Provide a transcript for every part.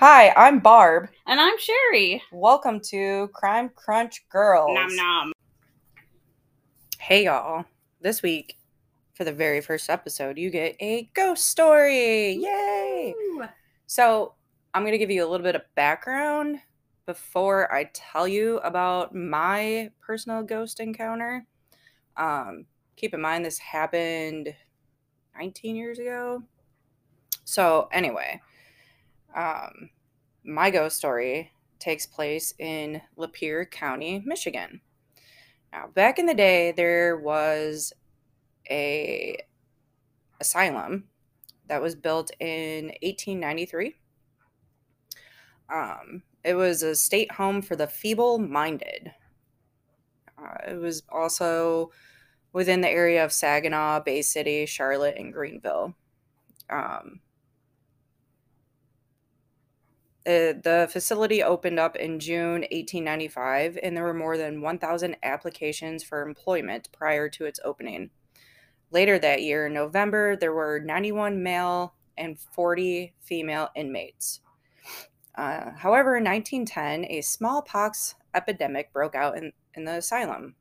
Hi, I'm Barb. And I'm Sherry. Welcome to Crime Crunch Girls. Nom nom. Hey, y'all. This week, for the very first episode, you get a ghost story. Yay! So, I'm going to give you a little bit of background before I tell you about my personal ghost encounter. Um, keep in mind, this happened 19 years ago. So, anyway, um, my ghost story takes place in Lapeer County, Michigan. Now, back in the day, there was a asylum that was built in 1893. Um, it was a state home for the feeble-minded. Uh, it was also within the area of Saginaw, Bay City, Charlotte, and Greenville. Um, uh, the facility opened up in June 1895, and there were more than 1,000 applications for employment prior to its opening. Later that year, in November, there were 91 male and 40 female inmates. Uh, however, in 1910, a smallpox epidemic broke out in, in the asylum.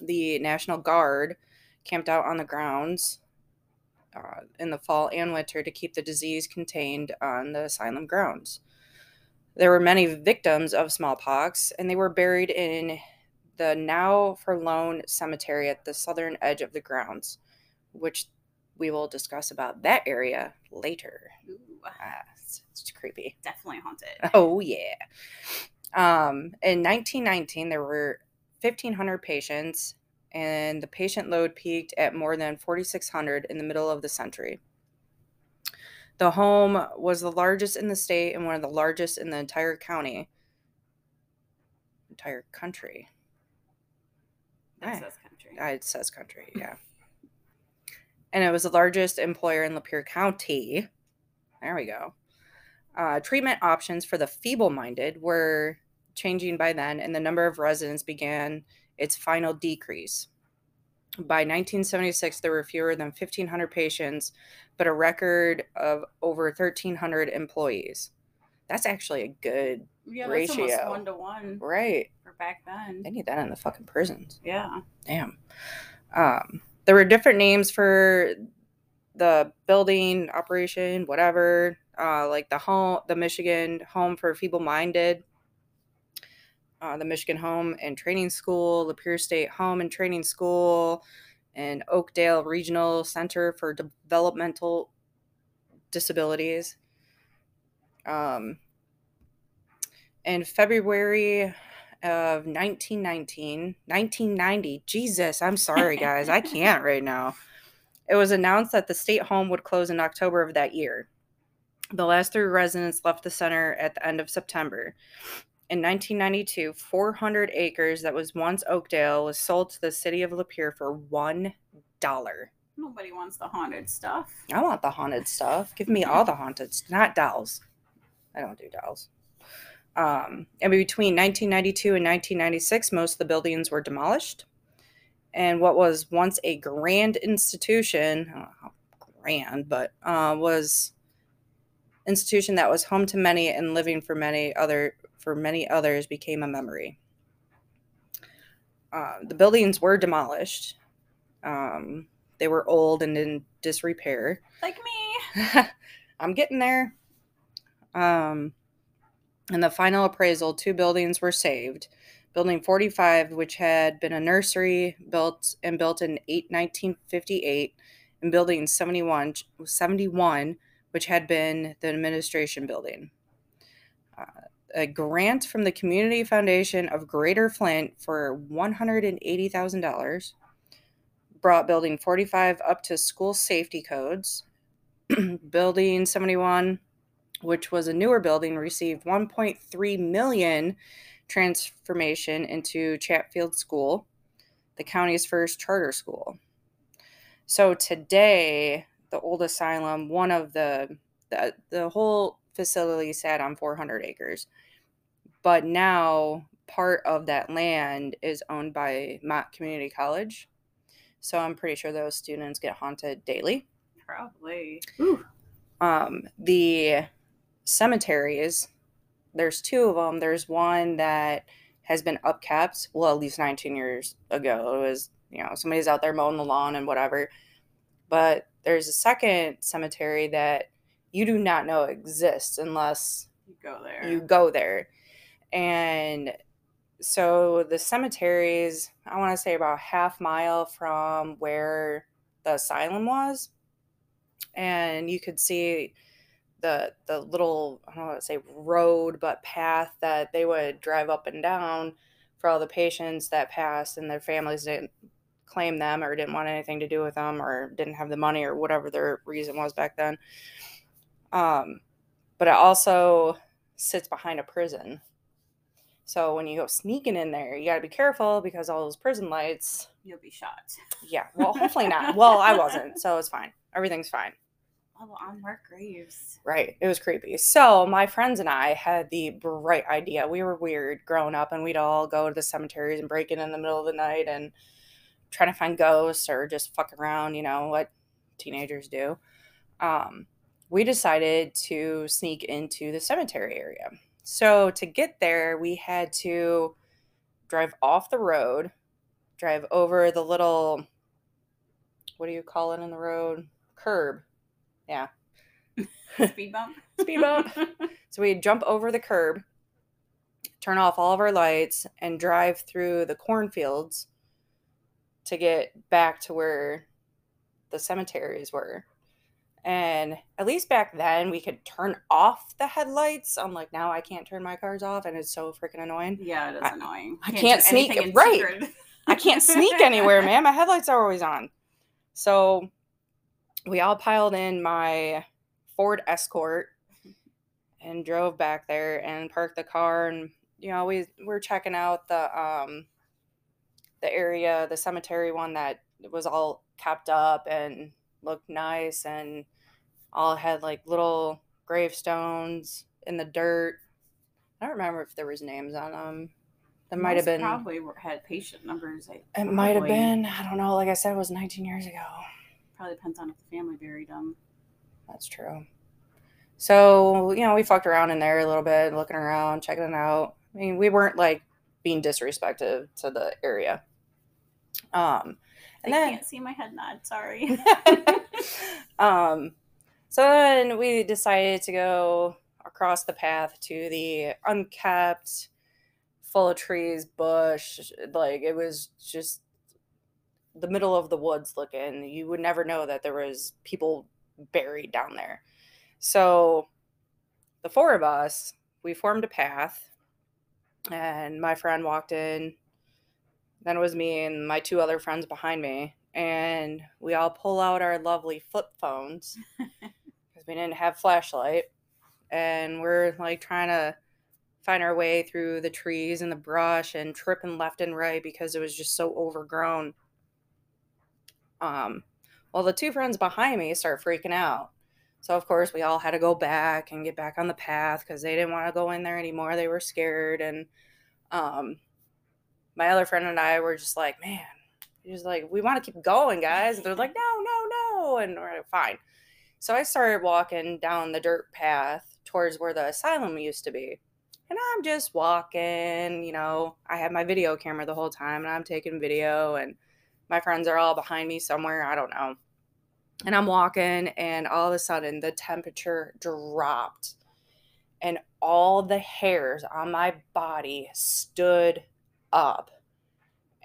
The National Guard camped out on the grounds uh, in the fall and winter to keep the disease contained on the asylum grounds. There were many victims of smallpox, and they were buried in the now forlorn cemetery at the southern edge of the grounds, which we will discuss about that area later. Ooh, Ah, it's, it's creepy. definitely haunted. Oh yeah. Um, in 1919, there were 1,500 patients, and the patient load peaked at more than 4,600 in the middle of the century. The home was the largest in the state and one of the largest in the entire county, entire country. That says country. Uh, It says country, yeah. And it was the largest employer in Lapeer County. There we go. Uh, treatment options for the feeble minded were changing by then, and the number of residents began its final decrease. By 1976, there were fewer than 1,500 patients, but a record of over 1,300 employees. That's actually a good, yeah, that's almost ratio. one to one right? for back then. They need that in the fucking prisons. Yeah. Damn. Um, there were different names for the building operation, whatever. Uh, like the home, the Michigan Home for Feeble Minded, uh, the Michigan Home and Training School, Lapeer State Home and Training School, and Oakdale Regional Center for Developmental Disabilities. Um, in February of 1919, 1990, Jesus, I'm sorry, guys, I can't right now. It was announced that the state home would close in October of that year. The last three residents left the center at the end of September. In 1992, 400 acres that was once Oakdale was sold to the city of Lapeer for $1. Nobody wants the haunted stuff. I want the haunted stuff. Give me all the haunted, st- not dolls. I don't do dolls. Um, and between 1992 and 1996, most of the buildings were demolished. And what was once a grand institution, I don't know how grand, but uh, was institution that was home to many and living for many other for many others became a memory. Uh, the buildings were demolished. Um, they were old and in disrepair. Like me. I'm getting there. Um, in the final appraisal, two buildings were saved. Building 45, which had been a nursery built and built in eight, 1958, and Building 71, 71, which had been the administration building. Uh, a grant from the Community Foundation of Greater Flint for $180,000 brought Building 45 up to school safety codes. building 71 which was a newer building received 1.3 million transformation into chatfield school the county's first charter school so today the old asylum one of the the, the whole facility sat on 400 acres but now part of that land is owned by mott community college so i'm pretty sure those students get haunted daily Probably. um, the cemeteries. There's two of them. There's one that has been upkept. Well, at least 19 years ago, it was you know somebody's out there mowing the lawn and whatever. But there's a second cemetery that you do not know exists unless You go there. you go there. And so the cemeteries, I want to say about half mile from where the asylum was. And you could see the the little I don't want to say road but path that they would drive up and down for all the patients that passed and their families didn't claim them or didn't want anything to do with them or didn't have the money or whatever their reason was back then. Um, but it also sits behind a prison. So when you go sneaking in there, you got to be careful because all those prison lights. You'll be shot. Yeah, well, hopefully not. Well, I wasn't, so it's fine. Everything's fine. Oh, unmarked graves. Right. It was creepy. So my friends and I had the bright idea. We were weird growing up, and we'd all go to the cemeteries and break in in the middle of the night and trying to find ghosts or just fuck around. You know what teenagers do. Um, we decided to sneak into the cemetery area. So to get there, we had to drive off the road, drive over the little what do you call it in the road? Curb. Yeah. Speed bump. Speed bump. So we'd jump over the curb, turn off all of our lights, and drive through the cornfields to get back to where the cemeteries were. And at least back then, we could turn off the headlights. I'm like, now I can't turn my cars off, and it's so freaking annoying. yeah, it is I- annoying. I do can't sneak- right. I can't sneak anywhere, man. My headlights are always on. So we all piled in my Ford Escort and drove back there and parked the car and you know, we we're checking out the um the area, the cemetery one that was all kept up and looked nice and all had like little gravestones in the dirt. I don't remember if there was names on them. That might have been Probably had patient numbers. I- it might have been. I don't know. Like I said, it was 19 years ago. Probably depends on if the family buried them. That's true. So, you know, we fucked around in there a little bit, looking around, checking it out. I mean, we weren't like being disrespectful to the area. Um, I and then, can't see my head nod. Sorry. um, so then we decided to go across the path to the unkept, full of trees, bush. Like it was just the middle of the woods looking. You would never know that there was people buried down there. So the four of us, we formed a path, and my friend walked in. Then it was me and my two other friends behind me, and we all pull out our lovely flip phones because we didn't have flashlight, and we're like trying to find our way through the trees and the brush and tripping left and right because it was just so overgrown. Um, well, the two friends behind me start freaking out. So of course we all had to go back and get back on the path because they didn't want to go in there anymore. They were scared, and um, my other friend and I were just like, man, just like we want to keep going, guys. And they're like, no, no, no, and we're like, fine. So I started walking down the dirt path towards where the asylum used to be. And I'm just walking, you know, I have my video camera the whole time and I'm taking video and my friends are all behind me somewhere, I don't know. And I'm walking and all of a sudden the temperature dropped and all the hairs on my body stood up.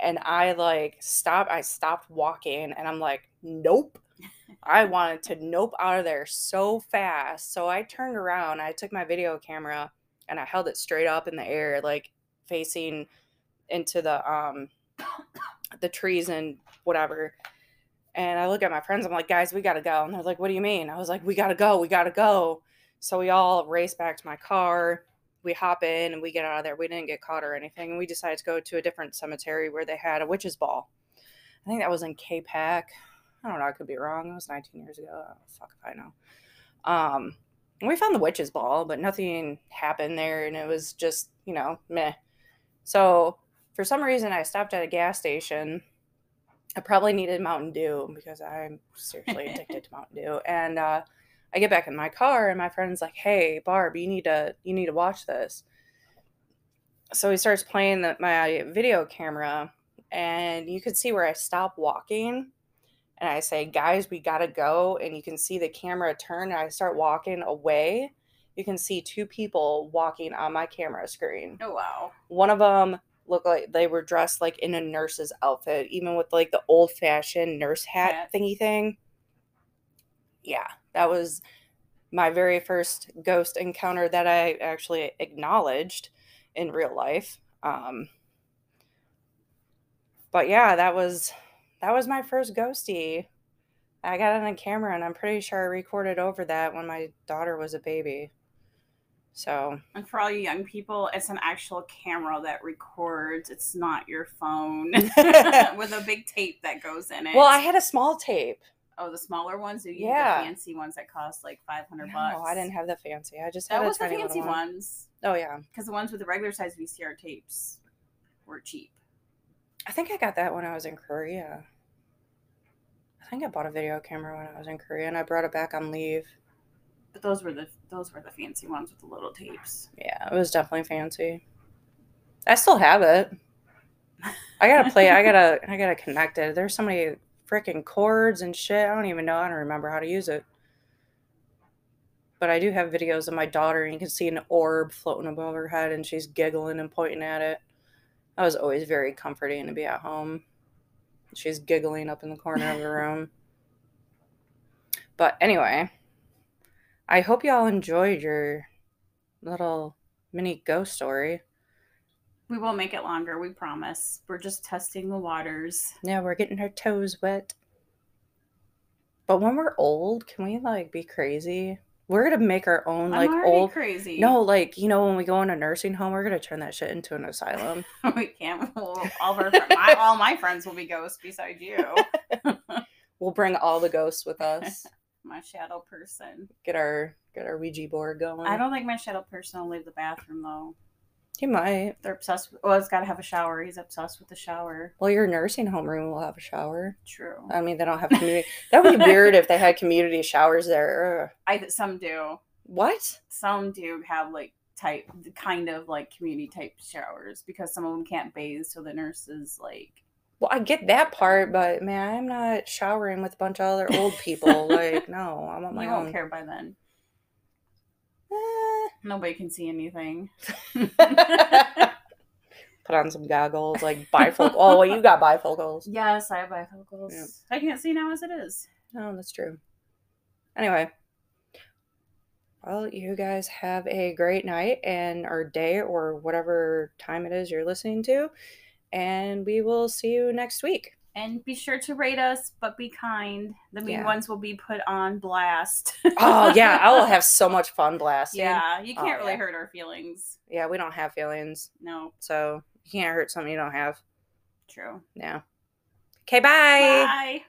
And I like stopped I stopped walking and I'm like, "Nope." I wanted to nope out of there so fast. So I turned around, I took my video camera and I held it straight up in the air, like facing into the um the trees and whatever. And I look at my friends, I'm like, guys, we gotta go. And they're like, What do you mean? I was like, We gotta go, we gotta go. So we all race back to my car. We hop in and we get out of there. We didn't get caught or anything. And we decided to go to a different cemetery where they had a witch's ball. I think that was in Capac. I don't know. I could be wrong. It was 19 years ago. Oh, fuck if I know. Um, we found the witch's ball, but nothing happened there, and it was just you know meh. So for some reason, I stopped at a gas station. I probably needed Mountain Dew because I'm seriously addicted to Mountain Dew, and uh, I get back in my car and my friend's like, "Hey, Barb, you need to you need to watch this." So he starts playing the, my video camera, and you can see where I stop walking, and I say, "Guys, we gotta go." And you can see the camera turn, and I start walking away. You can see two people walking on my camera screen. Oh wow. One of them looked like they were dressed like in a nurse's outfit, even with like the old fashioned nurse hat Hat. thingy thing. Yeah, that was my very first ghost encounter that I actually acknowledged in real life. Um, but yeah, that was that was my first ghosty. I got it on camera, and I'm pretty sure I recorded over that when my daughter was a baby. So And for all you young people, it's an actual camera that records. It's not your phone with a big tape that goes in it. Well, I had a small tape. Oh the smaller ones. Do you Yeah. have the fancy ones that cost like five hundred No, bucks? I didn't have the fancy. I just had That was the fancy one. ones Oh yeah, because the ones with the regular size VCR tapes were cheap. I think I got that when I was in Korea. I think I bought a video camera when I was in Korea, and I brought it back on leave. But those were the those were the fancy ones with the little tapes. Yeah, it was definitely fancy. I still have it. I gotta play. I gotta. I gotta connect it. There's so many freaking cords and shit. I don't even know. I don't remember how to use it. But I do have videos of my daughter, and you can see an orb floating above her head, and she's giggling and pointing at it. That was always very comforting to be at home. She's giggling up in the corner of the room. But anyway, I hope y'all enjoyed your little mini ghost story. We won't make it longer. We promise. We're just testing the waters. Yeah, we're getting our toes wet. But when we're old, can we like be crazy? We're gonna make our own like old. crazy. No, like you know, when we go in a nursing home, we're gonna turn that shit into an asylum. we can't. Well, all of our my, all my friends will be ghosts beside you. we'll bring all the ghosts with us. my shadow person. Get our get our Ouija board going. I don't think my shadow person will leave the bathroom though. You might. They're obsessed with. Well, it's got to have a shower. He's obsessed with the shower. Well, your nursing home room will have a shower. True. I mean, they don't have community. that would be weird if they had community showers there. I some do. What? Some do have like type kind of like community type showers because some of them can't bathe, so the nurses like. Well, I get that part, but man, I'm not showering with a bunch of other old people. like, no, I'm on my you won't care by then. Nobody can see anything. Put on some goggles, like bifocal. oh, well, you got bifocals. yes, I have bifocals. Yeah. I can't see now as it is. No, that's true. Anyway, well, you guys have a great night and or day or whatever time it is you're listening to, and we will see you next week. And be sure to rate us, but be kind. The mean Yeah. ones will be put on blast. Oh yeah, I will have so much fun blasting. Yeah, you Oh, can't really yeah. hurt our feelings. yeah, we don't have feelings, No, so you can't hurt something you don't have. true. Yeah. Okay, bye. Bye.